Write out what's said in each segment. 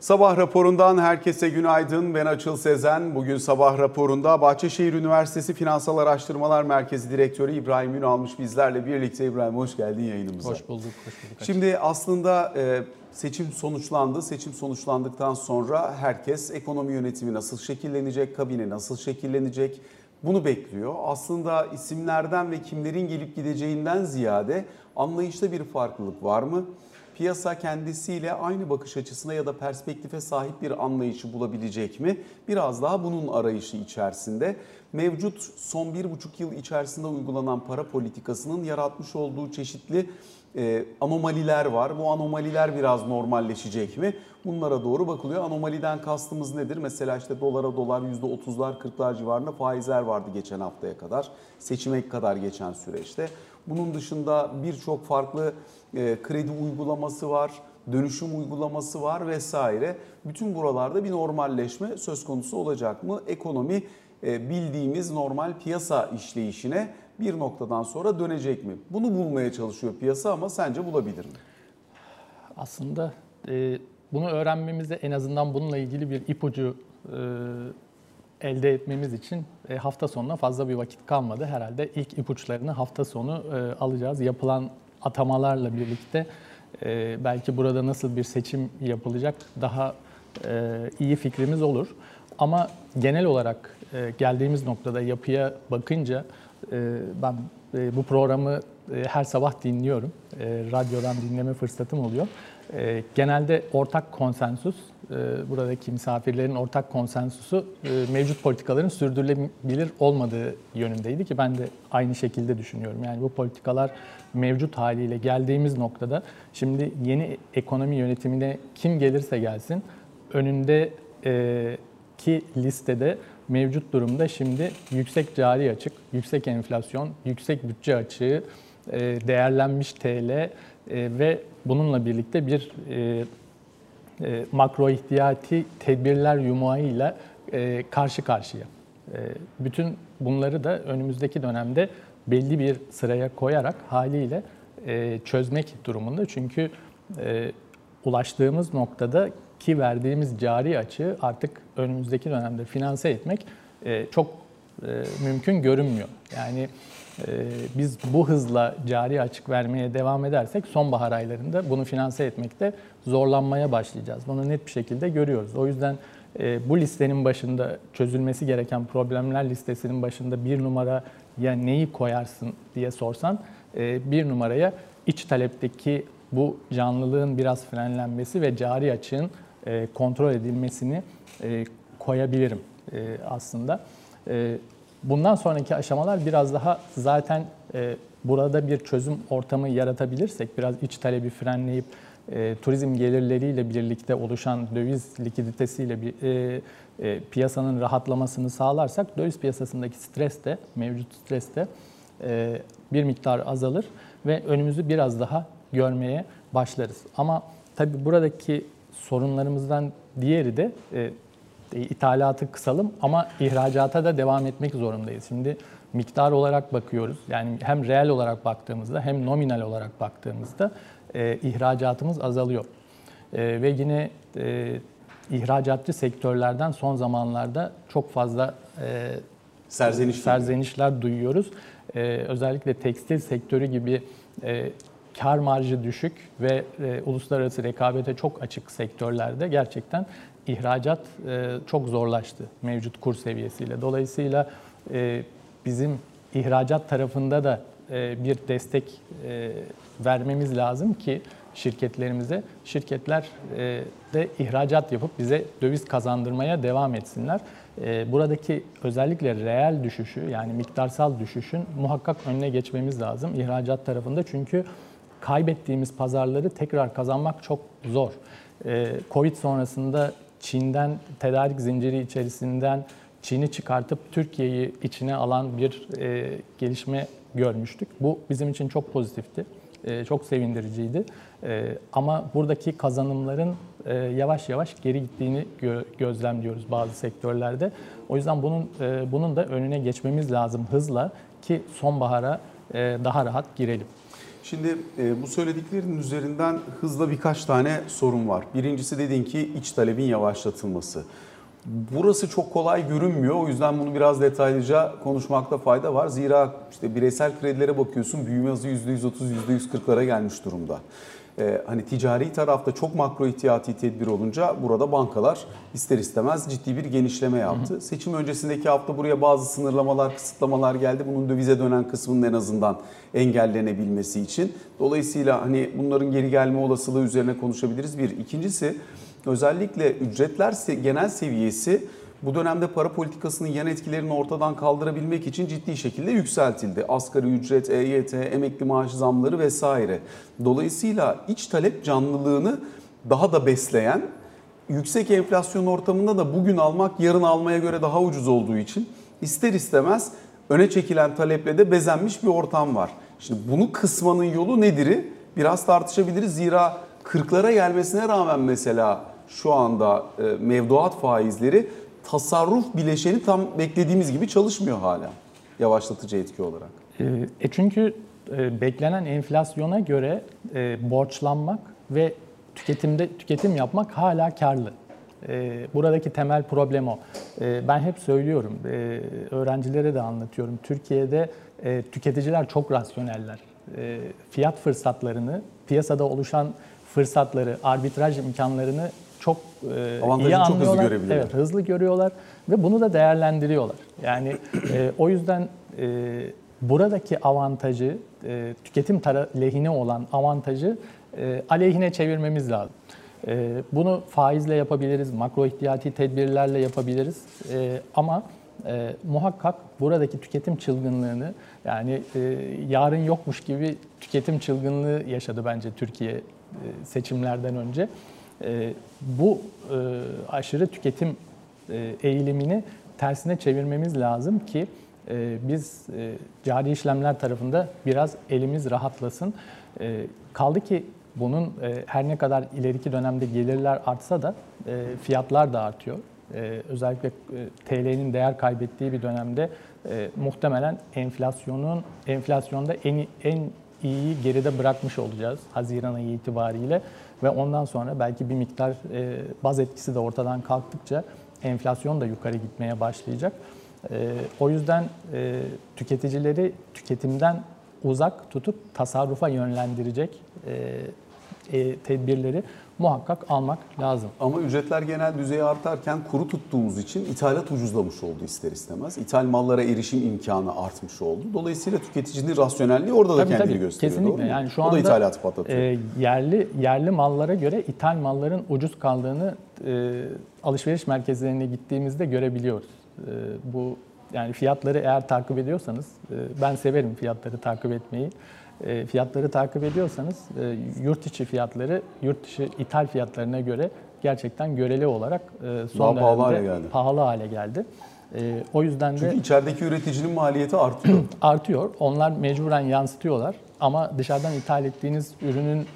Sabah raporundan herkese günaydın. Ben Açıl Sezen. Bugün sabah raporunda Bahçeşehir Üniversitesi Finansal Araştırmalar Merkezi Direktörü İbrahim Ünalmış bizlerle birlikte. İbrahim hoş geldin yayınımıza. Hoş bulduk. Hoş bulduk. Şimdi aslında e, seçim sonuçlandı. Seçim sonuçlandıktan sonra herkes ekonomi yönetimi nasıl şekillenecek, kabine nasıl şekillenecek bunu bekliyor. Aslında isimlerden ve kimlerin gelip gideceğinden ziyade anlayışta bir farklılık var mı? Piyasa kendisiyle aynı bakış açısına ya da perspektife sahip bir anlayışı bulabilecek mi? Biraz daha bunun arayışı içerisinde. Mevcut son bir buçuk yıl içerisinde uygulanan para politikasının yaratmış olduğu çeşitli e, anomaliler var. Bu anomaliler biraz normalleşecek mi? Bunlara doğru bakılıyor. Anomaliden kastımız nedir? Mesela işte dolara dolar %30'lar 40'lar civarında faizler vardı geçen haftaya kadar. Seçime kadar geçen süreçte. Bunun dışında birçok farklı kredi uygulaması var, dönüşüm uygulaması var vesaire. Bütün buralarda bir normalleşme söz konusu olacak mı? Ekonomi e, bildiğimiz normal piyasa işleyişine bir noktadan sonra dönecek mi? Bunu bulmaya çalışıyor piyasa ama sence bulabilir mi? Aslında e, bunu öğrenmemize en azından bununla ilgili bir ipucu elde etmemiz için hafta sonuna fazla bir vakit kalmadı. Herhalde ilk ipuçlarını hafta sonu alacağız. Yapılan atamalarla birlikte e, belki burada nasıl bir seçim yapılacak daha e, iyi fikrimiz olur. Ama genel olarak e, geldiğimiz noktada yapıya bakınca e, ben e, bu programı e, her sabah dinliyorum. E, radyodan dinleme fırsatım oluyor. E, genelde ortak konsensus, e, buradaki misafirlerin ortak konsensusu e, mevcut politikaların sürdürülebilir olmadığı yönündeydi ki ben de aynı şekilde düşünüyorum. Yani bu politikalar mevcut haliyle geldiğimiz noktada şimdi yeni ekonomi yönetimine kim gelirse gelsin önündeki listede mevcut durumda şimdi yüksek cari açık, yüksek enflasyon, yüksek bütçe açığı, değerlenmiş TL ve bununla birlikte bir makro ihtiyati tedbirler yumağıyla karşı karşıya. Bütün bunları da önümüzdeki dönemde belli bir sıraya koyarak haliyle e, çözmek durumunda. Çünkü e, ulaştığımız noktada ki verdiğimiz cari açığı artık önümüzdeki dönemde finanse etmek e, çok e, mümkün görünmüyor. Yani e, biz bu hızla cari açık vermeye devam edersek sonbahar aylarında bunu finanse etmekte zorlanmaya başlayacağız. Bunu net bir şekilde görüyoruz. O yüzden e, bu listenin başında çözülmesi gereken problemler listesinin başında bir numara ya neyi koyarsın diye sorsan e, bir numaraya iç talepteki bu canlılığın biraz frenlenmesi ve cari açığın e, kontrol edilmesini koyabilirim aslında. Bundan sonraki aşamalar biraz daha zaten burada bir çözüm ortamı yaratabilirsek, biraz iç talebi frenleyip e, turizm gelirleriyle birlikte oluşan döviz likiditesiyle bir e, e, piyasanın rahatlamasını sağlarsak döviz piyasasındaki stres de mevcut stres de e, bir miktar azalır ve önümüzü biraz daha görmeye başlarız. Ama tabii buradaki sorunlarımızdan diğeri de e, ithalatı kısalım ama ihracata da devam etmek zorundayız. Şimdi miktar olarak bakıyoruz. Yani hem reel olarak baktığımızda hem nominal olarak baktığımızda e, ihracatımız azalıyor. E, ve yine e, ihracatçı sektörlerden son zamanlarda çok fazla e, Serzeniş serzenişler duyuyoruz. E, özellikle tekstil sektörü gibi e, kar marjı düşük ve e, uluslararası rekabete çok açık sektörlerde gerçekten ihracat e, çok zorlaştı mevcut kur seviyesiyle. Dolayısıyla e, bizim ihracat tarafında da e, bir destek vermemiz lazım ki şirketlerimize, şirketler de ihracat yapıp bize döviz kazandırmaya devam etsinler. Buradaki özellikle reel düşüşü yani miktarsal düşüşün muhakkak önüne geçmemiz lazım ihracat tarafında. Çünkü kaybettiğimiz pazarları tekrar kazanmak çok zor. Covid sonrasında Çin'den tedarik zinciri içerisinden Çin'i çıkartıp Türkiye'yi içine alan bir gelişme görmüştük. Bu bizim için çok pozitifti, e, çok sevindiriciydi. E, ama buradaki kazanımların e, yavaş yavaş geri gittiğini gözlemliyoruz bazı sektörlerde. O yüzden bunun bunun da önüne geçmemiz lazım hızla ki sonbahara daha rahat girelim. Şimdi e, bu söylediklerinin üzerinden hızla birkaç tane sorun var. Birincisi dedin ki iç talebin yavaşlatılması. Burası çok kolay görünmüyor. O yüzden bunu biraz detaylıca konuşmakta fayda var. Zira işte bireysel kredilere bakıyorsun büyüme hızı %130, %140'lara gelmiş durumda. Ee, hani ticari tarafta çok makro ihtiyati tedbir olunca burada bankalar ister istemez ciddi bir genişleme yaptı. Hı hı. Seçim öncesindeki hafta buraya bazı sınırlamalar, kısıtlamalar geldi. Bunun dövize dönen kısmının en azından engellenebilmesi için. Dolayısıyla hani bunların geri gelme olasılığı üzerine konuşabiliriz. Bir. İkincisi özellikle ücretler genel seviyesi bu dönemde para politikasının yan etkilerini ortadan kaldırabilmek için ciddi şekilde yükseltildi. Asgari ücret, EYT, emekli maaş zamları vesaire. Dolayısıyla iç talep canlılığını daha da besleyen, yüksek enflasyon ortamında da bugün almak yarın almaya göre daha ucuz olduğu için ister istemez öne çekilen taleple de bezenmiş bir ortam var. Şimdi bunu kısmanın yolu nedir? Biraz tartışabiliriz. Zira 40'lara gelmesine rağmen mesela şu anda e, mevduat faizleri tasarruf bileşeni tam beklediğimiz gibi çalışmıyor hala yavaşlatıcı etki olarak. E, e çünkü e, beklenen enflasyona göre e, borçlanmak ve tüketimde tüketim yapmak hala karlı. E, buradaki temel problem o. Ben hep söylüyorum, öğrencilere de anlatıyorum. Türkiye'de tüketiciler çok rasyoneller. Fiyat fırsatlarını, piyasada oluşan fırsatları, arbitraj imkanlarını çok e, iyi anlıyorlar. Çok hızlı görebiliyorlar. Evet, hızlı görüyorlar ve bunu da değerlendiriyorlar. Yani e, o yüzden e, buradaki avantajı, e, tüketim lehine olan avantajı e, aleyhine çevirmemiz lazım. E, bunu faizle yapabiliriz, makro ihtiyati tedbirlerle yapabiliriz e, ama e, muhakkak buradaki tüketim çılgınlığını yani e, yarın yokmuş gibi tüketim çılgınlığı yaşadı bence Türkiye e, seçimlerden önce. E, bu e, aşırı tüketim e, eğilimini tersine çevirmemiz lazım ki biz cari işlemler tarafında biraz elimiz rahatlasın. Kaldı ki bunun her ne kadar ileriki dönemde gelirler artsa da fiyatlar da artıyor. Özellikle TL'nin değer kaybettiği bir dönemde muhtemelen enflasyonun enflasyonda en en iyiyi geride bırakmış olacağız Haziran ayı itibariyle ve ondan sonra belki bir miktar e, baz etkisi de ortadan kalktıkça enflasyon da yukarı gitmeye başlayacak. E, o yüzden e, tüketicileri tüketimden uzak tutup tasarrufa yönlendirecek e, e, tedbirleri muhakkak almak lazım. Ama ücretler genel düzeye artarken kuru tuttuğumuz için ithalat ucuzlamış oldu ister istemez. İthal mallara erişim imkanı artmış oldu. Dolayısıyla tüketicinin rasyonelliği orada da tabii, kendini tabii, gösteriyor. Kesinlikle. Yani şu o anda da ithalat patlatıyor. E, yerli yerli mallara göre ithal malların ucuz kaldığını e, alışveriş merkezlerine gittiğimizde görebiliyoruz. E, bu yani fiyatları eğer takip ediyorsanız, e, ben severim fiyatları takip etmeyi. E, fiyatları takip ediyorsanız e, yurt içi fiyatları yurt dışı ithal fiyatlarına göre gerçekten göreli olarak e, son Daha pahalı hale geldi. Pahalı hale geldi. O yüzden de... Çünkü içerideki üreticinin maliyeti artıyor. artıyor. Onlar mecburen yansıtıyorlar. Ama dışarıdan ithal ettiğiniz ürünün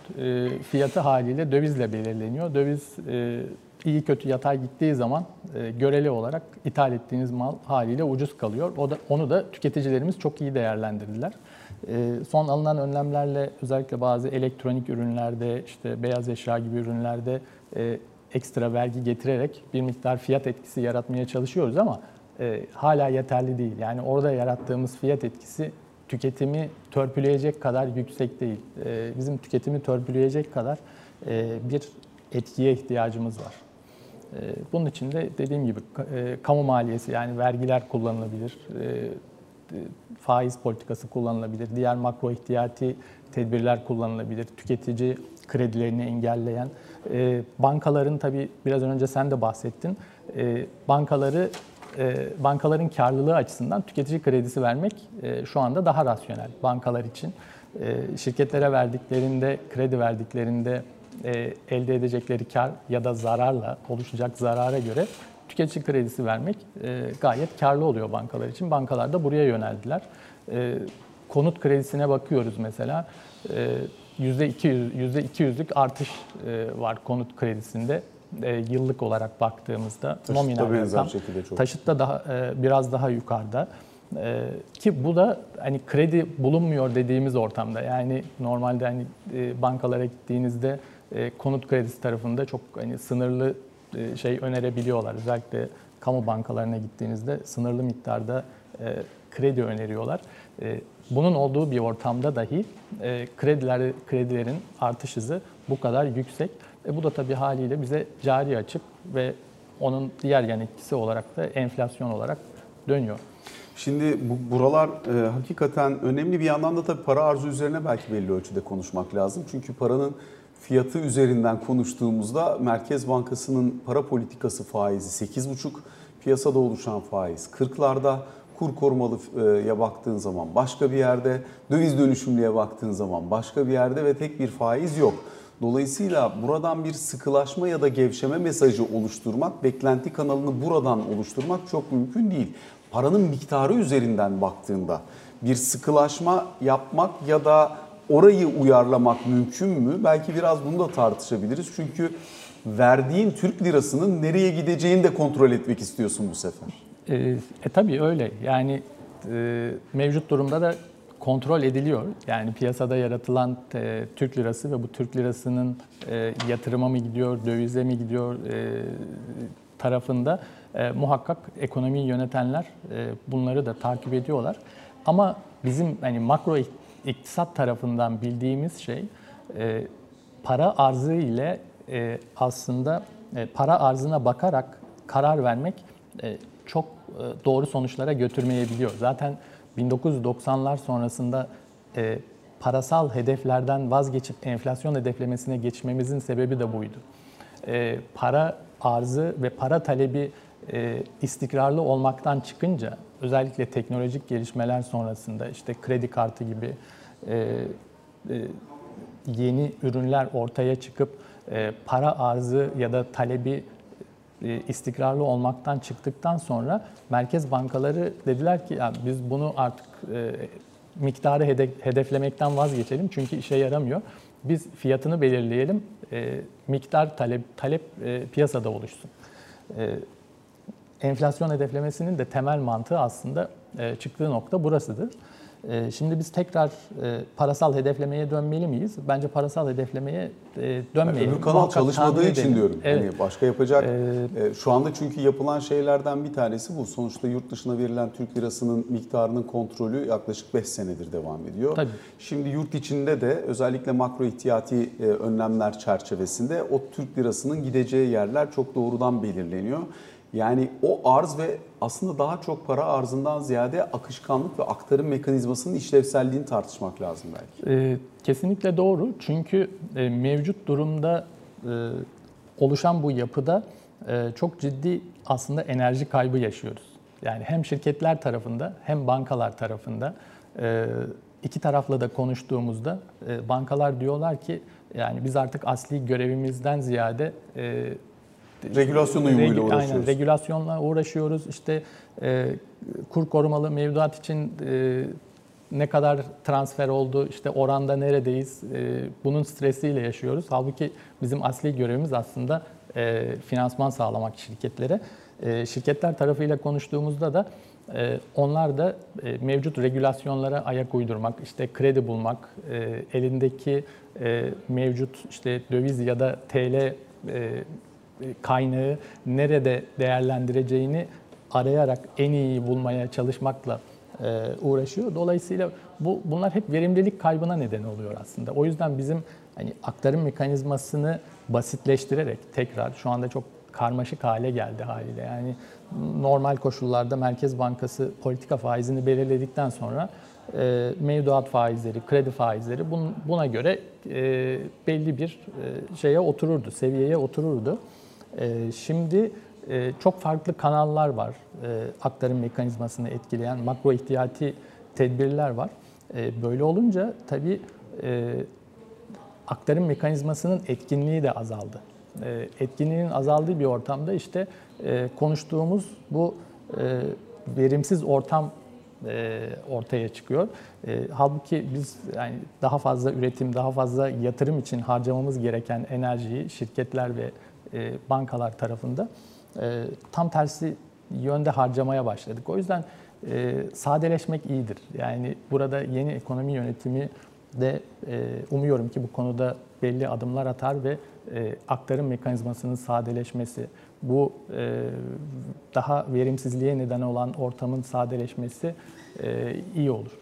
fiyatı haliyle dövizle belirleniyor. Döviz iyi kötü yatay gittiği zaman göreli olarak ithal ettiğiniz mal haliyle ucuz kalıyor. O da, onu da tüketicilerimiz çok iyi değerlendirdiler. Ee, son alınan önlemlerle özellikle bazı elektronik ürünlerde, işte beyaz eşya gibi ürünlerde e, ekstra vergi getirerek bir miktar fiyat etkisi yaratmaya çalışıyoruz ama e, hala yeterli değil. Yani orada yarattığımız fiyat etkisi tüketimi törpüleyecek kadar yüksek değil. E, bizim tüketimi törpüleyecek kadar bir etkiye ihtiyacımız var. Bunun için de dediğim gibi kamu maliyesi yani vergiler kullanılabilir, faiz politikası kullanılabilir, diğer makro ihtiyati tedbirler kullanılabilir, tüketici kredilerini engelleyen, e, bankaların tabii biraz önce sen de bahsettin, e, bankaları e, bankaların karlılığı açısından tüketici kredisi vermek e, şu anda daha rasyonel bankalar için. E, şirketlere verdiklerinde, kredi verdiklerinde e, elde edecekleri kar ya da zararla oluşacak zarara göre tüketici kredisi vermek e, gayet karlı oluyor bankalar için. Bankalar da buraya yöneldiler. E, konut kredisine bakıyoruz mesela. E, %200, %200'lük artış e, var konut kredisinde e, yıllık olarak baktığımızda Taşıtta nominal rakam. şekilde çok. Taşıtta daha e, biraz daha yukarıda. E, ki bu da hani kredi bulunmuyor dediğimiz ortamda. Yani normalde hani e, bankalara gittiğinizde e, konut kredisi tarafında çok hani sınırlı şey önerebiliyorlar. Özellikle kamu bankalarına gittiğinizde sınırlı miktarda e, kredi öneriyorlar. E, bunun olduğu bir ortamda dahi e, krediler kredilerin artış hızı bu kadar yüksek. E, bu da tabii haliyle bize cari açık ve onun diğer yan etkisi olarak da enflasyon olarak dönüyor. Şimdi bu buralar e, hakikaten önemli bir yandan da tabii para arzu üzerine belki belli ölçüde konuşmak lazım. Çünkü paranın fiyatı üzerinden konuştuğumuzda Merkez Bankası'nın para politikası faizi 8,5, piyasada oluşan faiz 40'larda, kur korumalıya baktığın zaman başka bir yerde, döviz dönüşümlüye baktığın zaman başka bir yerde ve tek bir faiz yok. Dolayısıyla buradan bir sıkılaşma ya da gevşeme mesajı oluşturmak, beklenti kanalını buradan oluşturmak çok mümkün değil. Paranın miktarı üzerinden baktığında bir sıkılaşma yapmak ya da orayı uyarlamak mümkün mü? Belki biraz bunu da tartışabiliriz. Çünkü verdiğin Türk lirasının nereye gideceğini de kontrol etmek istiyorsun bu sefer. E, e tabii öyle. Yani e, mevcut durumda da kontrol ediliyor. Yani piyasada yaratılan e, Türk lirası ve bu Türk lirasının e, yatırıma mı gidiyor, dövize mi gidiyor e, tarafında e, muhakkak ekonomiyi yönetenler e, bunları da takip ediyorlar. Ama bizim hani makro iktisat tarafından bildiğimiz şey e, para arzı ile e, aslında e, para arzına bakarak karar vermek e, çok e, doğru sonuçlara götürmeyebiliyor. Zaten 1990'lar sonrasında e, parasal hedeflerden vazgeçip enflasyon hedeflemesine geçmemizin sebebi de buydu. E, para arzı ve para talebi e, istikrarlı olmaktan çıkınca özellikle teknolojik gelişmeler sonrasında işte kredi kartı gibi e, e, yeni ürünler ortaya çıkıp e, para arzı ya da talebi e, istikrarlı olmaktan çıktıktan sonra merkez bankaları dediler ki ya biz bunu artık e, miktarı hedeflemekten vazgeçelim çünkü işe yaramıyor. Biz fiyatını belirleyelim, e, miktar talep talep piyasada oluşsun. Enflasyon hedeflemesinin de temel mantığı aslında çıktığı nokta burasıdır. Ee, şimdi biz tekrar e, parasal hedeflemeye dönmeli miyiz? Bence parasal hedeflemeye e, dönmeyelim. Öbür kanal Muhakkak çalışmadığı için edelim. diyorum. Evet. Hani başka yapacak. Ee, şu anda çünkü yapılan şeylerden bir tanesi bu. Sonuçta yurt dışına verilen Türk lirasının miktarının kontrolü yaklaşık 5 senedir devam ediyor. Tabii. Şimdi yurt içinde de özellikle makro ihtiyati e, önlemler çerçevesinde o Türk lirasının gideceği yerler çok doğrudan belirleniyor. Yani o arz ve aslında daha çok para arzından ziyade akışkanlık ve aktarım mekanizmasının işlevselliğini tartışmak lazım belki. E, kesinlikle doğru. Çünkü e, mevcut durumda e, oluşan bu yapıda e, çok ciddi aslında enerji kaybı yaşıyoruz. Yani hem şirketler tarafında hem bankalar tarafında e, iki tarafla da konuştuğumuzda e, bankalar diyorlar ki yani biz artık asli görevimizden ziyade e, regülasyon uyumuyla uğraşıyoruz. Aynen, regülasyonla uğraşıyoruz. İşte e, kur korumalı mevduat için e, ne kadar transfer oldu, işte oranda neredeyiz, e, bunun stresiyle yaşıyoruz. Halbuki bizim asli görevimiz aslında e, finansman sağlamak şirketlere. E, şirketler tarafıyla konuştuğumuzda da e, onlar da e, mevcut regülasyonlara ayak uydurmak, işte kredi bulmak, e, elindeki e, mevcut işte döviz ya da TL e, kaynağı nerede değerlendireceğini arayarak en iyi bulmaya çalışmakla e, uğraşıyor. Dolayısıyla bu bunlar hep verimlilik kaybına neden oluyor aslında. O yüzden bizim hani aktarım mekanizmasını basitleştirerek tekrar şu anda çok karmaşık hale geldi haliyle. Yani normal koşullarda Merkez Bankası politika faizini belirledikten sonra e, mevduat faizleri, kredi faizleri buna göre e, belli bir e, şeye otururdu, seviyeye otururdu. Ee, şimdi e, çok farklı kanallar var e, aktarım mekanizmasını etkileyen makro ihtiyati tedbirler var. E, böyle olunca tabii aktarım mekanizmasının etkinliği de azaldı. Etkinliğinin azaldığı bir ortamda işte konuştuğumuz bu verimsiz ortam ortaya çıkıyor. Halbuki biz yani daha fazla üretim, daha fazla yatırım için harcamamız gereken enerjiyi şirketler ve e, bankalar tarafında e, tam tersi yönde harcamaya başladık. O yüzden e, sadeleşmek iyidir. Yani burada yeni ekonomi yönetimi de e, umuyorum ki bu konuda belli adımlar atar ve e, aktarım mekanizmasının sadeleşmesi, bu e, daha verimsizliğe neden olan ortamın sadeleşmesi e, iyi olur.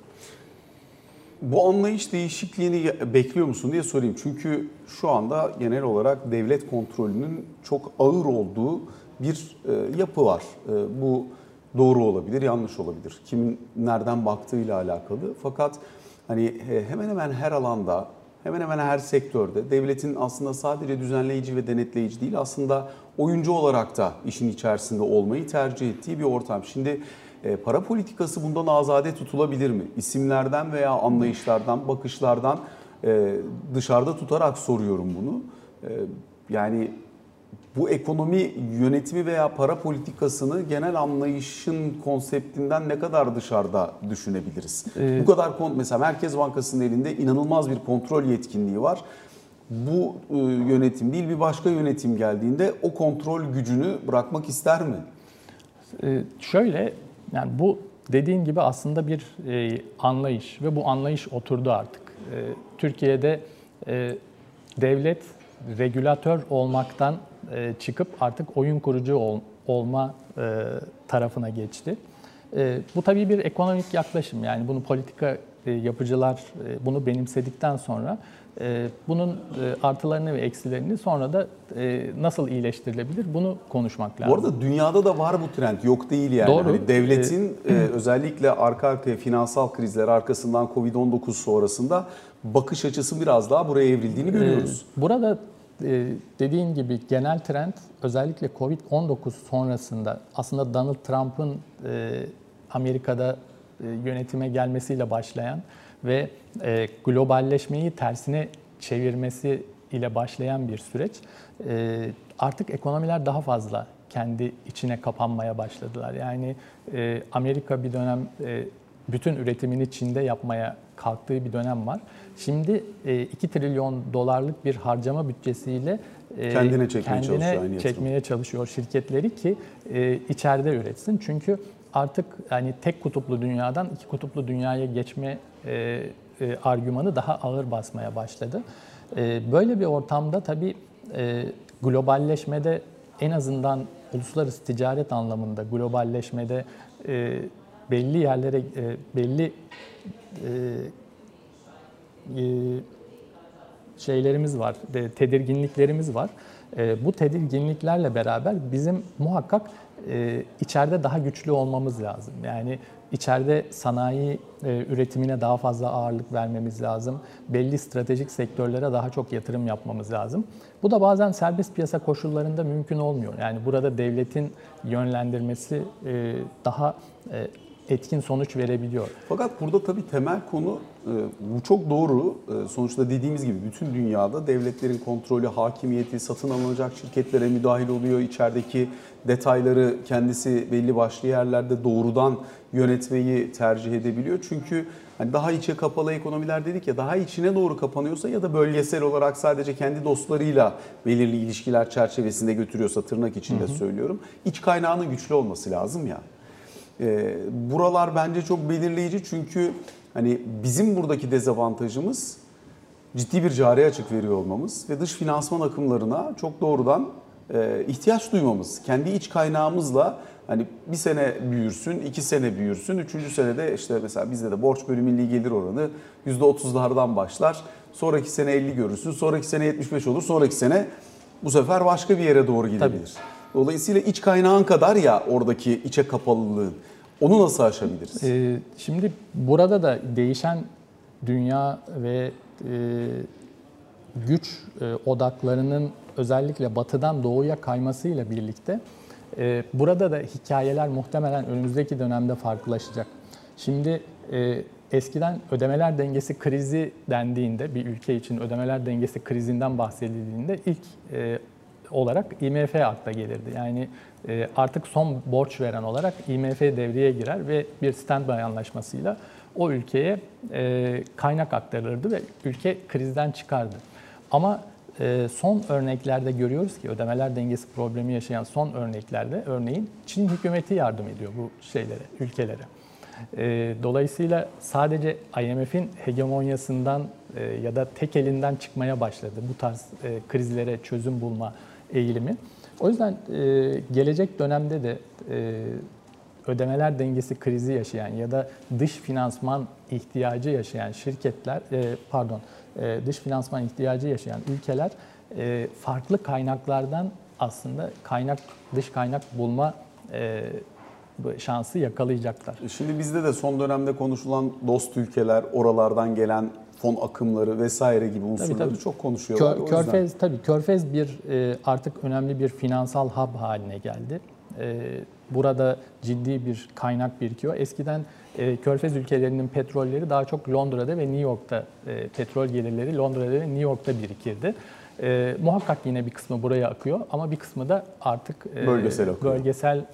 Bu anlayış değişikliğini bekliyor musun diye sorayım. Çünkü şu anda genel olarak devlet kontrolünün çok ağır olduğu bir e, yapı var. E, bu doğru olabilir, yanlış olabilir. Kimin nereden baktığıyla alakalı. Fakat hani e, hemen hemen her alanda, hemen hemen her sektörde devletin aslında sadece düzenleyici ve denetleyici değil aslında oyuncu olarak da işin içerisinde olmayı tercih ettiği bir ortam. Şimdi e, para politikası bundan azade tutulabilir mi? İsimlerden veya anlayışlardan, bakışlardan e, dışarıda tutarak soruyorum bunu. E, yani bu ekonomi yönetimi veya para politikasını genel anlayışın konseptinden ne kadar dışarıda düşünebiliriz? Ee, bu kadar mesela Merkez Bankası'nın elinde inanılmaz bir kontrol yetkinliği var. Bu e, yönetim değil bir başka yönetim geldiğinde o kontrol gücünü bırakmak ister mi? Ee, şöyle yani bu dediğin gibi aslında bir e, anlayış ve bu anlayış oturdu artık. E, Türkiye'de e, devlet regülatör olmaktan e, çıkıp artık oyun kurucu ol, olma e, tarafına geçti. E, bu tabii bir ekonomik yaklaşım yani bunu politika e, yapıcılar e, bunu benimsedikten sonra bunun e, artılarını ve eksilerini sonra da e, nasıl iyileştirilebilir bunu konuşmak lazım. Bu arada dünyada da var bu trend yok değil yani. Doğru. Hani devletin e, özellikle arka arkaya finansal krizler arkasından Covid-19 sonrasında bakış açısı biraz daha buraya evrildiğini görüyoruz. Burada dediğin gibi genel trend özellikle Covid-19 sonrasında aslında Donald Trump'ın Amerika'da yönetime gelmesiyle başlayan ve e, globalleşmeyi tersine çevirmesi ile başlayan bir süreç. E, artık ekonomiler daha fazla kendi içine kapanmaya başladılar. Yani e, Amerika bir dönem e, bütün üretimini Çin'de yapmaya kalktığı bir dönem var. Şimdi e, 2 trilyon dolarlık bir harcama bütçesiyle e, kendine çekmeye kendine çalışıyor, çekmeye çalışıyor şirketleri ki e, içeride üretsin. Çünkü artık yani tek kutuplu dünyadan iki kutuplu dünyaya geçme e, e, argümanı daha ağır basmaya başladı. E, böyle bir ortamda tabii e, globalleşmede en azından uluslararası ticaret anlamında globalleşmede e, belli yerlere e, belli e, e, şeylerimiz var, tedirginliklerimiz var. E, bu tedirginliklerle beraber bizim muhakkak e, içeride daha güçlü olmamız lazım. Yani içeride sanayi e, üretimine daha fazla ağırlık vermemiz lazım. Belli stratejik sektörlere daha çok yatırım yapmamız lazım. Bu da bazen serbest piyasa koşullarında mümkün olmuyor. Yani burada devletin yönlendirmesi e, daha etkin sonuç verebiliyor. Fakat burada tabii temel konu e, bu çok doğru. E, sonuçta dediğimiz gibi bütün dünyada devletlerin kontrolü, hakimiyeti, satın alınacak şirketlere müdahil oluyor. İçerideki detayları kendisi belli başlı yerlerde doğrudan yönetmeyi tercih edebiliyor. Çünkü hani daha içe kapalı ekonomiler dedik ya daha içine doğru kapanıyorsa ya da bölgesel olarak sadece kendi dostlarıyla belirli ilişkiler çerçevesinde götürüyorsa tırnak içinde hı hı. söylüyorum. İç kaynağının güçlü olması lazım ya. E, buralar bence çok belirleyici çünkü hani bizim buradaki dezavantajımız ciddi bir cari açık veriyor olmamız ve dış finansman akımlarına çok doğrudan e, ihtiyaç duymamız. Kendi iç kaynağımızla hani bir sene büyürsün, iki sene büyürsün, üçüncü senede işte mesela bizde de borç bölü milli gelir oranı %30'lardan başlar. Sonraki sene 50 görürsün, sonraki sene 75 olur, sonraki sene bu sefer başka bir yere doğru gidebilir. Tabii. Dolayısıyla iç kaynağın kadar ya oradaki içe kapalılığın. Onu nasıl aşabiliriz? Ee, şimdi burada da değişen dünya ve e, güç e, odaklarının özellikle batıdan doğuya kaymasıyla birlikte e, burada da hikayeler muhtemelen önümüzdeki dönemde farklılaşacak. Şimdi e, eskiden ödemeler dengesi krizi dendiğinde bir ülke için ödemeler dengesi krizinden bahsedildiğinde ilk e, olarak IMF akla gelirdi. Yani e, artık son borç veren olarak IMF devreye girer ve bir standby anlaşmasıyla o ülkeye e, kaynak aktarılırdı ve ülke krizden çıkardı. Ama e, son örneklerde görüyoruz ki ödemeler dengesi problemi yaşayan son örneklerde örneğin Çin hükümeti yardım ediyor bu şeylere, ülkelere. Dolayısıyla sadece IMF'in hegemonyasından ya da tek elinden çıkmaya başladı bu tarz krizlere çözüm bulma eğilimi. O yüzden e, gelecek dönemde de e, ödemeler dengesi krizi yaşayan ya da dış finansman ihtiyacı yaşayan şirketler, e, pardon, e, dış finansman ihtiyacı yaşayan ülkeler e, farklı kaynaklardan aslında kaynak dış kaynak bulma e, şansı yakalayacaklar. Şimdi bizde de son dönemde konuşulan dost ülkeler, oralardan gelen fon akımları vesaire gibi unsurları tabii, tabii. çok konuşuyorlar. Kör, Körfez tabii Körfez bir artık önemli bir finansal hub haline geldi. Burada ciddi bir kaynak birikiyor. Eskiden Körfez ülkelerinin petrolleri daha çok Londra'da ve New York'ta petrol gelirleri Londra'da ve New York'ta birikirdi. E, muhakkak yine bir kısmı buraya akıyor ama bir kısmı da artık e, bölgesel, bölgesel e,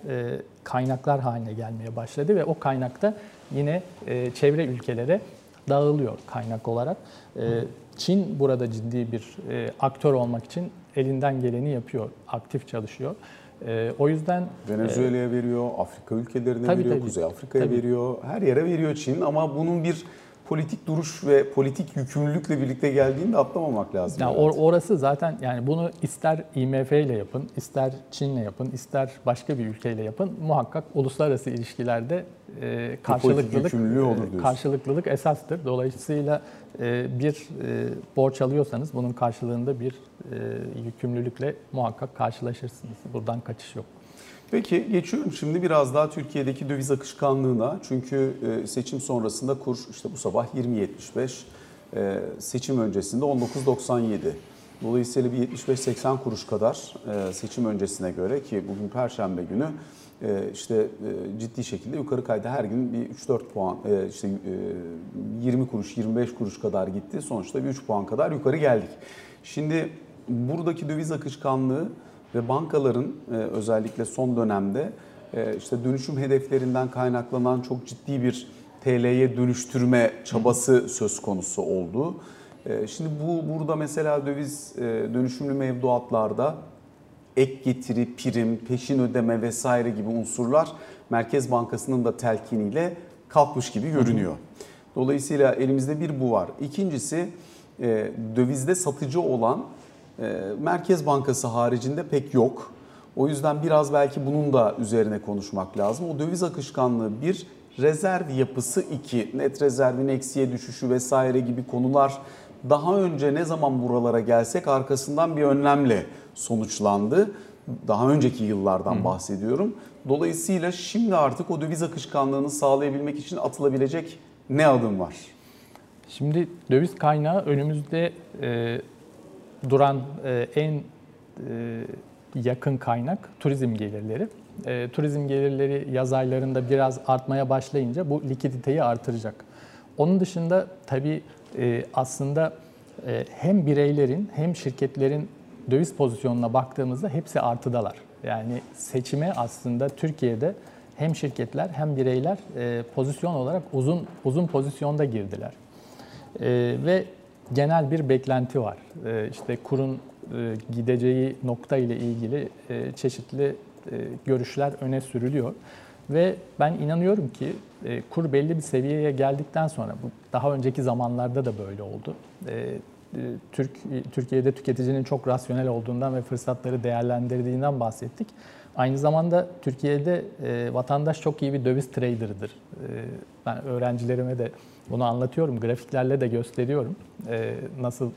kaynaklar haline gelmeye başladı ve o kaynakta yine e, çevre ülkelere dağılıyor kaynak olarak. E, Çin burada ciddi bir e, aktör olmak için elinden geleni yapıyor, aktif çalışıyor. E, o yüzden Venezuela'ya e, veriyor, Afrika ülkelerine tabii, veriyor, tabii, Kuzey Afrika'ya veriyor. Her yere veriyor Çin ama bunun bir politik duruş ve politik yükümlülükle birlikte geldiğinde atlamamak lazım. Yani or, orası zaten yani bunu ister IMF ile yapın, ister Çin'le yapın, ister başka bir ülkeyle yapın muhakkak uluslararası ilişkilerde e, karşılıklılık olur karşılıklılık esastır. Dolayısıyla e, bir e, borç alıyorsanız bunun karşılığında bir e, yükümlülükle muhakkak karşılaşırsınız. Buradan kaçış yok. Peki geçiyorum şimdi biraz daha Türkiye'deki döviz akışkanlığına. Çünkü e, seçim sonrasında kur işte bu sabah 20.75, e, seçim öncesinde 19.97. Dolayısıyla bir 75-80 kuruş kadar e, seçim öncesine göre ki bugün Perşembe günü işte ciddi şekilde yukarı kaydı. Her gün bir 3-4 puan, işte 20 kuruş, 25 kuruş kadar gitti. Sonuçta bir 3 puan kadar yukarı geldik. Şimdi buradaki döviz akışkanlığı ve bankaların e, özellikle son dönemde e, işte dönüşüm hedeflerinden kaynaklanan çok ciddi bir TL'ye dönüştürme çabası söz konusu oldu. E, şimdi bu burada mesela döviz dönüşümlü mevduatlarda ek getiri, prim, peşin ödeme vesaire gibi unsurlar Merkez Bankası'nın da telkiniyle kalkmış gibi görünüyor. Dolayısıyla elimizde bir bu var. İkincisi dövizde satıcı olan Merkez Bankası haricinde pek yok. O yüzden biraz belki bunun da üzerine konuşmak lazım. O döviz akışkanlığı bir, rezerv yapısı iki, net rezervin eksiye düşüşü vesaire gibi konular daha önce ne zaman buralara gelsek arkasından bir önlemle sonuçlandı. Daha önceki yıllardan bahsediyorum. Dolayısıyla şimdi artık o döviz akışkanlığını sağlayabilmek için atılabilecek ne adım var? Şimdi döviz kaynağı önümüzde e, duran e, en e, yakın kaynak turizm gelirleri. E, turizm gelirleri yaz aylarında biraz artmaya başlayınca bu likiditeyi artıracak. Onun dışında tabii aslında hem bireylerin hem şirketlerin döviz pozisyonuna baktığımızda hepsi artıdalar. Yani seçime aslında Türkiye'de hem şirketler hem bireyler pozisyon olarak uzun uzun pozisyonda girdiler. ve genel bir beklenti var. Ee, işte kurun e, gideceği nokta ile ilgili e, çeşitli e, görüşler öne sürülüyor. Ve ben inanıyorum ki kur belli bir seviyeye geldikten sonra, bu daha önceki zamanlarda da böyle oldu. Türk Türkiye'de tüketicinin çok rasyonel olduğundan ve fırsatları değerlendirdiğinden bahsettik. Aynı zamanda Türkiye'de vatandaş çok iyi bir döviz trader'ıdır. ben öğrencilerime de bunu anlatıyorum, grafiklerle de gösteriyorum. E, nasıl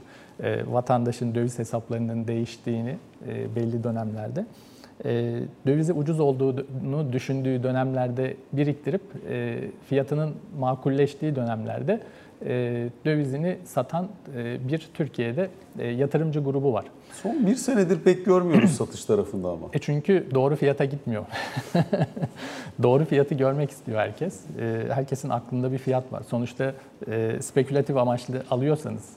e, vatandaşın döviz hesaplarının değiştiğini e, belli dönemlerde. E, dövizi ucuz olduğunu düşündüğü dönemlerde biriktirip e, fiyatının makulleştiği dönemlerde e, dövizini satan e, bir Türkiye'de e, yatırımcı grubu var. Son bir senedir pek görmüyoruz satış tarafında ama. E çünkü doğru fiyata gitmiyor. doğru fiyatı görmek istiyor herkes. Herkesin aklında bir fiyat var. Sonuçta spekülatif amaçlı alıyorsanız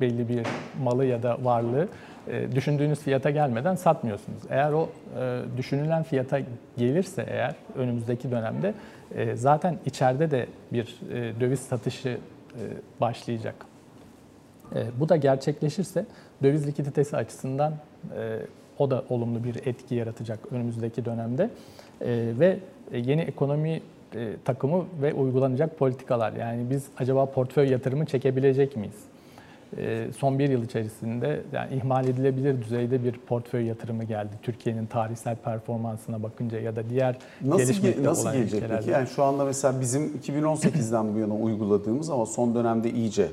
belli bir malı ya da varlığı düşündüğünüz fiyata gelmeden satmıyorsunuz. Eğer o düşünülen fiyata gelirse eğer önümüzdeki dönemde zaten içeride de bir döviz satışı e, başlayacak. E, bu da gerçekleşirse döviz likiditesi açısından e, o da olumlu bir etki yaratacak önümüzdeki dönemde. E, ve yeni ekonomi e, takımı ve uygulanacak politikalar. Yani biz acaba portföy yatırımı çekebilecek miyiz? E, son bir yıl içerisinde yani ihmal edilebilir düzeyde bir portföy yatırımı geldi. Türkiye'nin tarihsel performansına bakınca ya da diğer nasıl gelişmekte nasıl olan gelecek ülkelerde. peki? Yani şu anda mesela bizim 2018'den bu yana uyguladığımız ama son dönemde iyice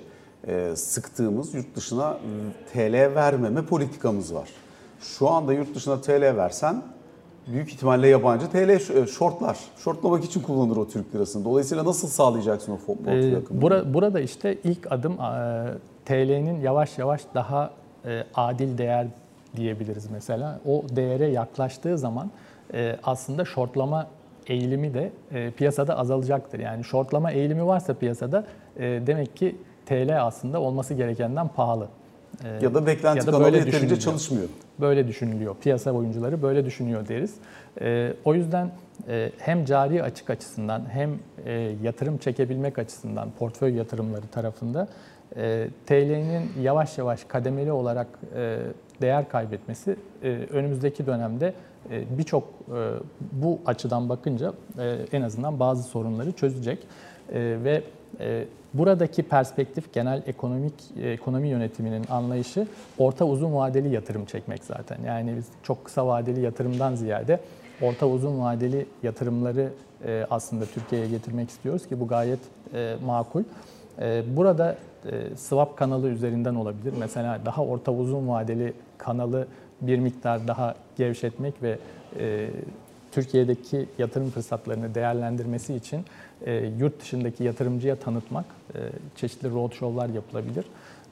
e, sıktığımız yurt dışına TL vermeme politikamız var. Şu anda yurt dışına TL versen büyük ihtimalle yabancı TL ş- shortlar. Shortlamak için kullanır o Türk lirasını. Dolayısıyla nasıl sağlayacaksın o fo- portföy Ee, bura- burada işte ilk adım e, TL'nin yavaş yavaş daha e, adil değer diyebiliriz mesela. O değere yaklaştığı zaman e, aslında shortlama eğilimi de e, piyasada azalacaktır. Yani shortlama eğilimi varsa piyasada e, demek ki TL aslında olması gerekenden pahalı. E, ya da beklenti ya da kanalı yeterince düşünülüyor. çalışmıyor. Böyle düşünülüyor. Piyasa oyuncuları böyle düşünüyor deriz. Ee, o yüzden e, hem cari açık açısından hem e, yatırım çekebilmek açısından portföy yatırımları tarafında e, TL'nin yavaş yavaş kademeli olarak e, değer kaybetmesi e, önümüzdeki dönemde e, birçok e, bu açıdan bakınca e, en azından bazı sorunları çözecek E, ve buradaki perspektif genel ekonomik ekonomi yönetiminin anlayışı orta uzun vadeli yatırım çekmek zaten. Yani biz çok kısa vadeli yatırımdan ziyade orta uzun vadeli yatırımları e, aslında Türkiye'ye getirmek istiyoruz ki bu gayet e, makul. E, Burada swap kanalı üzerinden olabilir. Mesela daha orta uzun vadeli kanalı bir miktar daha gevşetmek ve Türkiye'deki yatırım fırsatlarını değerlendirmesi için e, yurt dışındaki yatırımcıya tanıtmak, e, çeşitli roadshow'lar yapılabilir.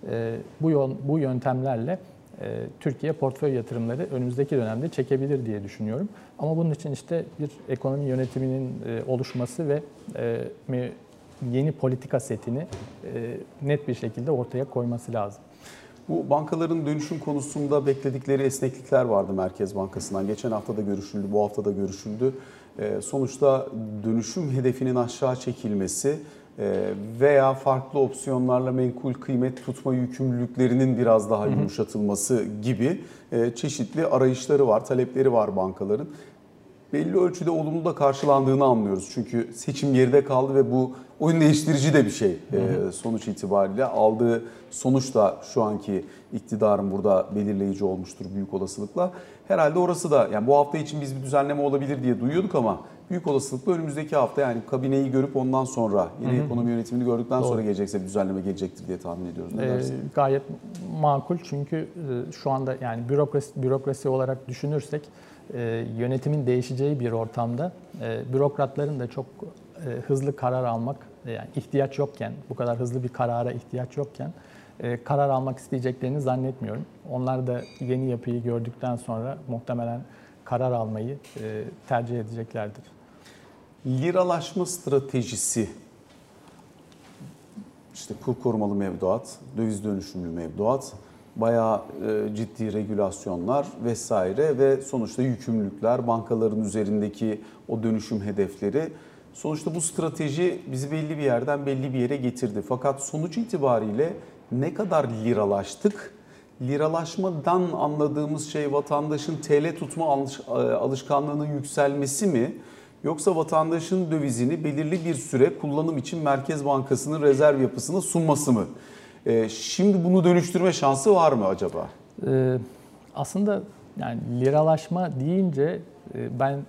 E, bu, yol, bu yöntemlerle e, Türkiye portföy yatırımları önümüzdeki dönemde çekebilir diye düşünüyorum. Ama bunun için işte bir ekonomi yönetiminin e, oluşması ve e, yeni politika setini e, net bir şekilde ortaya koyması lazım. Bu bankaların dönüşüm konusunda bekledikleri esneklikler vardı Merkez Bankası'ndan. Geçen hafta da görüşüldü, bu hafta da görüşüldü. Ee, sonuçta dönüşüm hedefinin aşağı çekilmesi e, veya farklı opsiyonlarla menkul kıymet tutma yükümlülüklerinin biraz daha yumuşatılması gibi e, çeşitli arayışları var, talepleri var bankaların. Belli ölçüde olumlu da karşılandığını anlıyoruz. Çünkü seçim geride kaldı ve bu oyun değiştirici de bir şey e, sonuç itibariyle. Aldığı sonuç da şu anki iktidarın burada belirleyici olmuştur büyük olasılıkla. Herhalde orası da yani bu hafta için biz bir düzenleme olabilir diye duyuyorduk ama büyük olasılıkla önümüzdeki hafta yani kabineyi görüp ondan sonra yeni ekonomi yönetimini gördükten sonra gelecekse bir düzenleme gelecektir diye tahmin ediyoruz. Ne Ee, gayet makul çünkü e, şu anda yani bürokrasi, bürokrasi olarak düşünürsek e, yönetimin değişeceği bir ortamda e, bürokratların da çok e, hızlı karar almak e, yani ihtiyaç yokken bu kadar hızlı bir karara ihtiyaç yokken e, karar almak isteyeceklerini zannetmiyorum. Onlar da yeni yapıyı gördükten sonra muhtemelen karar almayı e, tercih edeceklerdir. Liralaşma stratejisi işte kur korumalı mevduat, döviz dönüşümlü mevduat, bayağı e, ciddi regülasyonlar vesaire ve sonuçta yükümlülükler, bankaların üzerindeki o dönüşüm hedefleri. Sonuçta bu strateji bizi belli bir yerden belli bir yere getirdi. Fakat sonuç itibariyle ne kadar liralaştık? Liralaşmadan anladığımız şey vatandaşın TL tutma e, alışkanlığının yükselmesi mi? Yoksa vatandaşın dövizini belirli bir süre kullanım için Merkez Bankası'nın rezerv yapısına sunması mı? E, Şimdi bunu dönüştürme şansı var mı acaba? Ee, aslında yani liralaşma deyince e, ben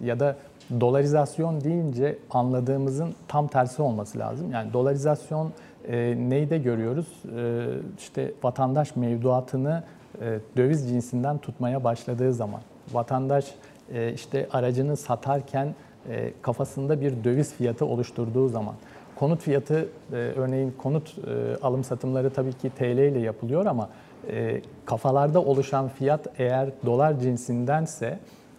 ya da dolarizasyon deyince anladığımızın tam tersi olması lazım. Yani dolarizasyon e, neyde görüyoruz? E, işte vatandaş mevduatını e, döviz cinsinden tutmaya başladığı zaman, vatandaş e, işte aracını satarken e, kafasında bir döviz fiyatı oluşturduğu zaman, konut fiyatı e, örneğin konut e, alım satımları tabii ki TL ile yapılıyor ama e, kafalarda oluşan fiyat eğer dolar cinsindense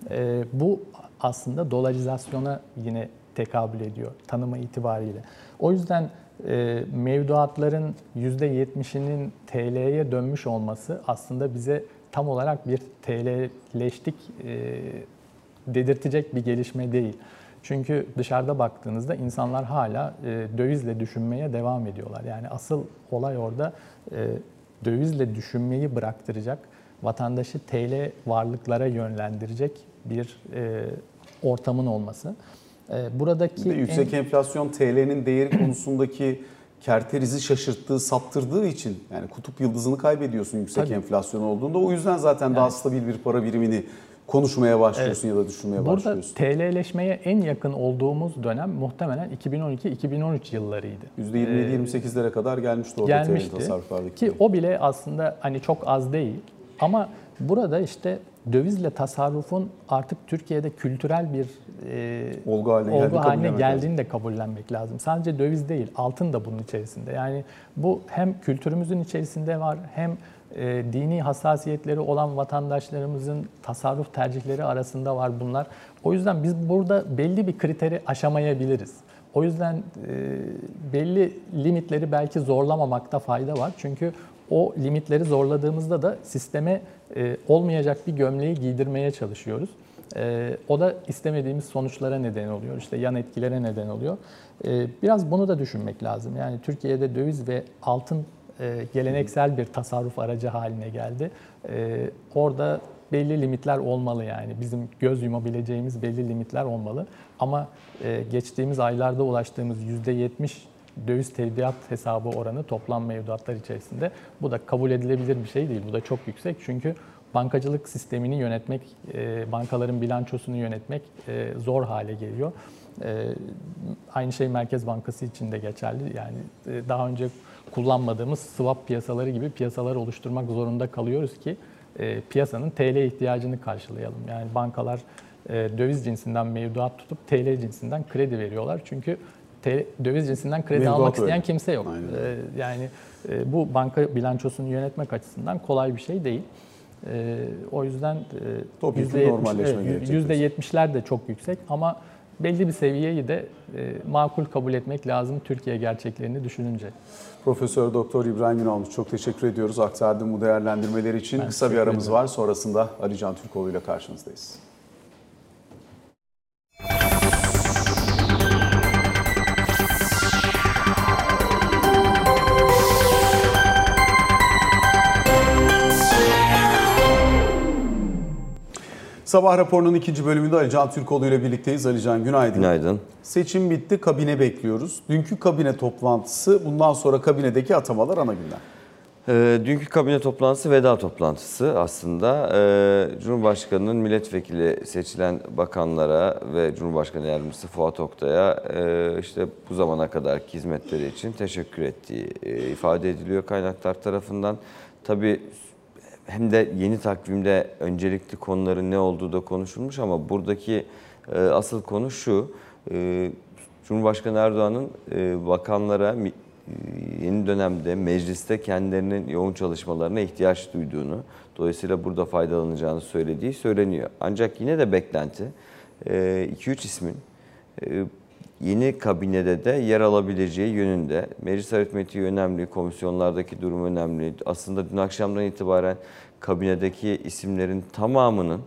e, bu aslında dolarizasyona yine tekabül ediyor tanımı itibariyle. O yüzden e, mevduatların %70'inin TL'ye dönmüş olması aslında bize tam olarak bir TL'leştik e, dedirtecek bir gelişme değil. Çünkü dışarıda baktığınızda insanlar hala e, dövizle düşünmeye devam ediyorlar. Yani asıl olay orada e, dövizle düşünmeyi bıraktıracak, vatandaşı TL varlıklara yönlendirecek bir ortamın olması. E, buradaki Bir yüksek en- enflasyon TL'nin değeri konusundaki kerterizi şaşırttığı, saptırdığı için yani kutup yıldızını kaybediyorsun yüksek Tabii. enflasyon olduğunda. O yüzden zaten daha stabil bir para birimini konuşmaya başlıyorsun ya da düşünmeye Burada başlıyorsun. TL'leşmeye en yakın olduğumuz dönem muhtemelen 2012-2013 yıllarıydı. %27-28'lere kadar gelmişti orada gelmişti. tasarruflardaki. Ki o bile aslında hani çok az değil. Ama burada işte dövizle tasarrufun artık Türkiye'de kültürel bir e, Olgu haline geldiğini olgu haline kabullenmek geldiğini de kabullenmek lazım. Sadece döviz değil, altın da bunun içerisinde. Yani bu hem kültürümüzün içerisinde var, hem e, dini hassasiyetleri olan vatandaşlarımızın tasarruf tercihleri arasında var bunlar. O yüzden biz burada belli bir kriteri aşamayabiliriz. O yüzden e, belli limitleri belki zorlamamakta fayda var. Çünkü o limitleri zorladığımızda da sisteme e, olmayacak bir gömleği giydirmeye çalışıyoruz. E, o da istemediğimiz sonuçlara neden oluyor. İşte yan etkilere neden oluyor. E, biraz bunu da düşünmek lazım. Yani Türkiye'de döviz ve altın geleneksel bir tasarruf aracı haline geldi. Orada belli limitler olmalı yani. Bizim göz yumabileceğimiz belli limitler olmalı. Ama geçtiğimiz aylarda ulaştığımız %70 döviz tevdiat hesabı oranı toplam mevduatlar içerisinde bu da kabul edilebilir bir şey değil. Bu da çok yüksek çünkü bankacılık sistemini yönetmek, e, bankaların bilançosunu yönetmek e, zor hale geliyor. E, Aynı şey Merkez Bankası için de geçerli. Yani daha önce kullanmadığımız swap piyasaları gibi piyasalar oluşturmak zorunda kalıyoruz ki piyasanın TL ihtiyacını karşılayalım. Yani bankalar döviz cinsinden mevduat tutup TL cinsinden kredi veriyorlar. Çünkü döviz cinsinden kredi Mevduat almak isteyen öyle. kimse yok. Aynen. E, yani e, bu banka bilançosunu yönetmek açısından kolay bir şey değil. E, o yüzden Topyekun %70 normalleşme evet, gerekecek %70'ler de çok yüksek ama belli bir seviyeyi de e, makul kabul etmek lazım Türkiye gerçeklerini düşününce. Profesör Doktor İbrahim Ünalmış çok teşekkür ediyoruz aktardığım bu değerlendirmeler için. Ben Kısa bir aramız ederim. var. Sonrasında Ali Can Türkoğlu ile karşınızdayız. Sabah raporunun ikinci bölümünde Ali Can Türkoğlu ile birlikteyiz. Ali Can günaydın. Günaydın. Seçim bitti, kabine bekliyoruz. Dünkü kabine toplantısı, bundan sonra kabinedeki atamalar ana gündem. Ee, dünkü kabine toplantısı veda toplantısı aslında. Ee, Cumhurbaşkanı'nın milletvekili seçilen bakanlara ve Cumhurbaşkanı Yardımcısı Fuat Oktay'a e, işte bu zamana kadarki hizmetleri için teşekkür ettiği e, ifade ediliyor kaynaklar tarafından. Tabii hem de yeni takvimde öncelikli konuların ne olduğu da konuşulmuş ama buradaki e, asıl konu şu. e, Cumhurbaşkanı Erdoğan'ın e, bakanlara e, yeni dönemde mecliste kendilerinin yoğun çalışmalarına ihtiyaç duyduğunu, dolayısıyla burada faydalanacağını söylediği söyleniyor. Ancak yine de beklenti 2-3 ismin e, yeni kabinede de yer alabileceği yönünde. Meclis aritmetiği önemli, komisyonlardaki durum önemli. Aslında dün akşamdan itibaren kabinedeki isimlerin tamamının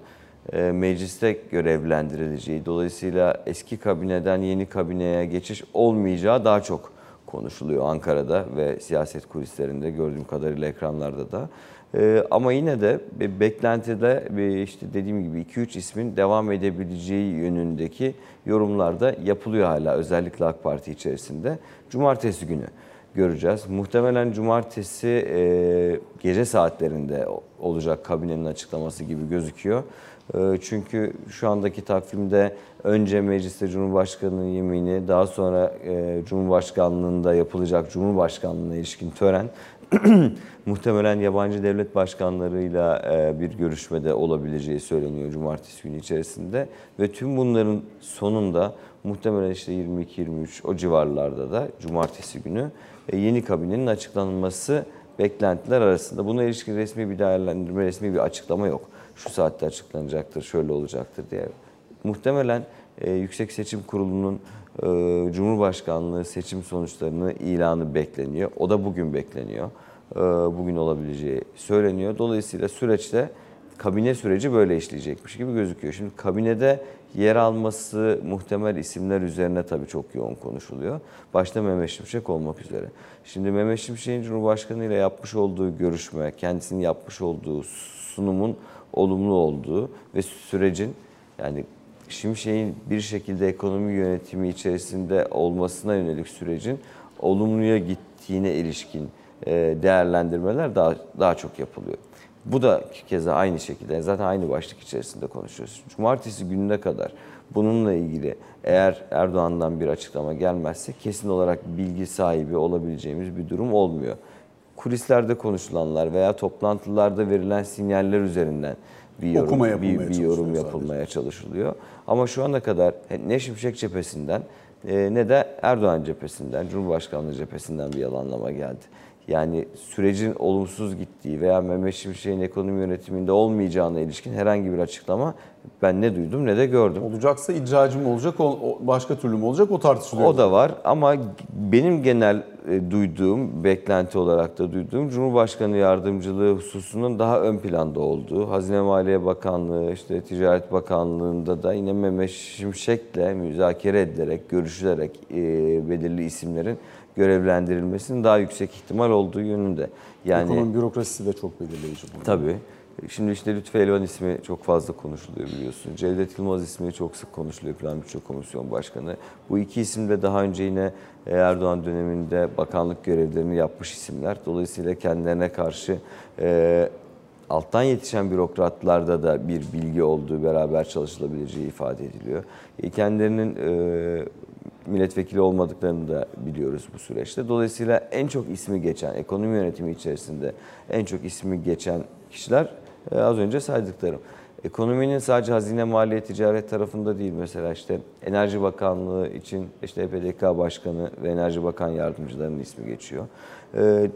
e, mecliste görevlendirileceği, dolayısıyla eski kabineden yeni kabineye geçiş olmayacağı daha çok konuşuluyor Ankara'da ve siyaset kulislerinde gördüğüm kadarıyla ekranlarda da. Ee, ama yine de bir beklentide bir işte dediğim gibi 2-3 ismin devam edebileceği yönündeki yorumlar da yapılıyor hala özellikle AK Parti içerisinde. Cumartesi günü göreceğiz. Muhtemelen cumartesi e, gece saatlerinde olacak kabinenin açıklaması gibi gözüküyor. E, çünkü şu andaki takvimde önce mecliste Cumhurbaşkanı'nın yemini, daha sonra e, Cumhurbaşkanlığında yapılacak Cumhurbaşkanlığına ilişkin tören muhtemelen yabancı devlet başkanlarıyla e, bir görüşmede olabileceği söyleniyor cumartesi günü içerisinde ve tüm bunların sonunda muhtemelen işte 22-23 o civarlarda da cumartesi günü e, yeni kabinenin açıklanması beklentiler arasında. Buna ilişkin resmi bir değerlendirme, resmi bir açıklama yok. Şu saatte açıklanacaktır, şöyle olacaktır diye. Muhtemelen e, Yüksek Seçim Kurulu'nun e, Cumhurbaşkanlığı seçim sonuçlarını ilanı bekleniyor. O da bugün bekleniyor. E, bugün olabileceği söyleniyor. Dolayısıyla süreçte kabine süreci böyle işleyecekmiş gibi gözüküyor. Şimdi kabinede yer alması muhtemel isimler üzerine tabii çok yoğun konuşuluyor. Başta Mehmet Şimşek olmak üzere. Şimdi Mehmet Şimşek'in Cumhurbaşkanı ile yapmış olduğu görüşme, kendisinin yapmış olduğu sunumun olumlu olduğu ve sürecin yani Şimşek'in bir şekilde ekonomi yönetimi içerisinde olmasına yönelik sürecin olumluya gittiğine ilişkin e, değerlendirmeler daha daha çok yapılıyor. Bu da keza aynı şekilde zaten aynı başlık içerisinde konuşuyoruz. Cumartesi gününe kadar bununla ilgili eğer Erdoğan'dan bir açıklama gelmezse kesin olarak bilgi sahibi olabileceğimiz bir durum olmuyor. Kulislerde konuşulanlar veya toplantılarda verilen sinyaller üzerinden bir yorum, Okuma bir, bir yorum yapılmaya çalışılıyor. Ama şu ana kadar ne Şimşek cephesinden e, ne de Erdoğan cephesinden, Cumhurbaşkanlığı cephesinden bir yalanlama geldi. Yani sürecin olumsuz gittiği veya Mehmet Şimşek'in ekonomi yönetiminde olmayacağına ilişkin herhangi bir açıklama ben ne duydum ne de gördüm. Olacaksa icracı mı olacak, başka türlü mü olacak o tartışılıyor. O da var ama benim genel e, duyduğum, beklenti olarak da duyduğum Cumhurbaşkanı yardımcılığı hususunun daha ön planda olduğu, Hazine Maliye Bakanlığı, işte Ticaret Bakanlığı'nda da yine Mehmet Şimşek'le müzakere edilerek, görüşülerek e, belirli isimlerin görevlendirilmesinin daha yüksek ihtimal olduğu yönünde. Yani Ekonomi bürokrasisi de çok belirleyici. burada. Tabii. Şimdi işte Lütfü Elvan ismi çok fazla konuşuluyor biliyorsun. Cevdet Yılmaz ismi çok sık konuşuluyor Plan Bütçe Komisyon Başkanı. Bu iki isim de daha önce yine Erdoğan döneminde bakanlık görevlerini yapmış isimler. Dolayısıyla kendilerine karşı e, alttan yetişen bürokratlarda da bir bilgi olduğu, beraber çalışılabileceği ifade ediliyor. E, kendilerinin e, milletvekili olmadıklarını da biliyoruz bu süreçte. Dolayısıyla en çok ismi geçen, ekonomi yönetimi içerisinde en çok ismi geçen kişiler e, az önce saydıklarım. Ekonominin sadece hazine maliye ticaret tarafında değil mesela işte Enerji Bakanlığı için işte EPDK Başkanı ve Enerji Bakan Yardımcılarının ismi geçiyor. Ee,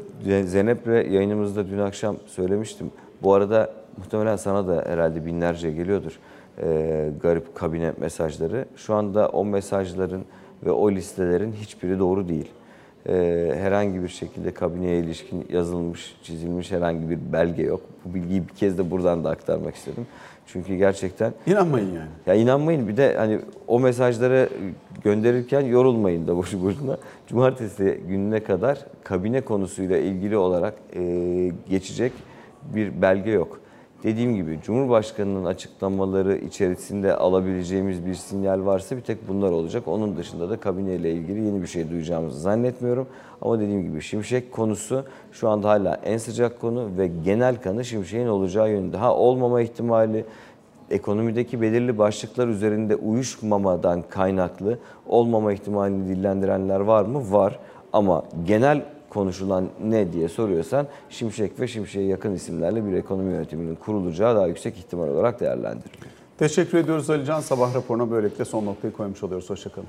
Zeynep'le yayınımızda dün akşam söylemiştim. Bu arada muhtemelen sana da herhalde binlerce geliyordur e, garip kabine mesajları. Şu anda o mesajların ve o listelerin hiçbiri doğru değil. Ee, herhangi bir şekilde kabineye ilişkin yazılmış, çizilmiş herhangi bir belge yok. Bu bilgiyi bir kez de buradan da aktarmak istedim. Çünkü gerçekten İnanmayın yani. ya inanmayın bir de hani o mesajları gönderirken yorulmayın da boşu boşuna. Cumartesi gününe kadar kabine konusuyla ilgili olarak e, geçecek bir belge yok. Dediğim gibi Cumhurbaşkanı'nın açıklamaları içerisinde alabileceğimiz bir sinyal varsa bir tek bunlar olacak. Onun dışında da kabineyle ilgili yeni bir şey duyacağımızı zannetmiyorum. Ama dediğim gibi Şimşek konusu şu anda hala en sıcak konu ve genel kanı Şimşek'in olacağı yönünde. Ha olmama ihtimali ekonomideki belirli başlıklar üzerinde uyuşmamadan kaynaklı olmama ihtimalini dillendirenler var mı? Var. Ama genel konuşulan ne diye soruyorsan Şimşek ve Şimşek'e yakın isimlerle bir ekonomi yönetiminin kurulacağı daha yüksek ihtimal olarak değerlendiriliyor. Teşekkür ediyoruz Ali Can. Sabah raporuna böylelikle son noktayı koymuş oluyoruz. Hoşçakalın.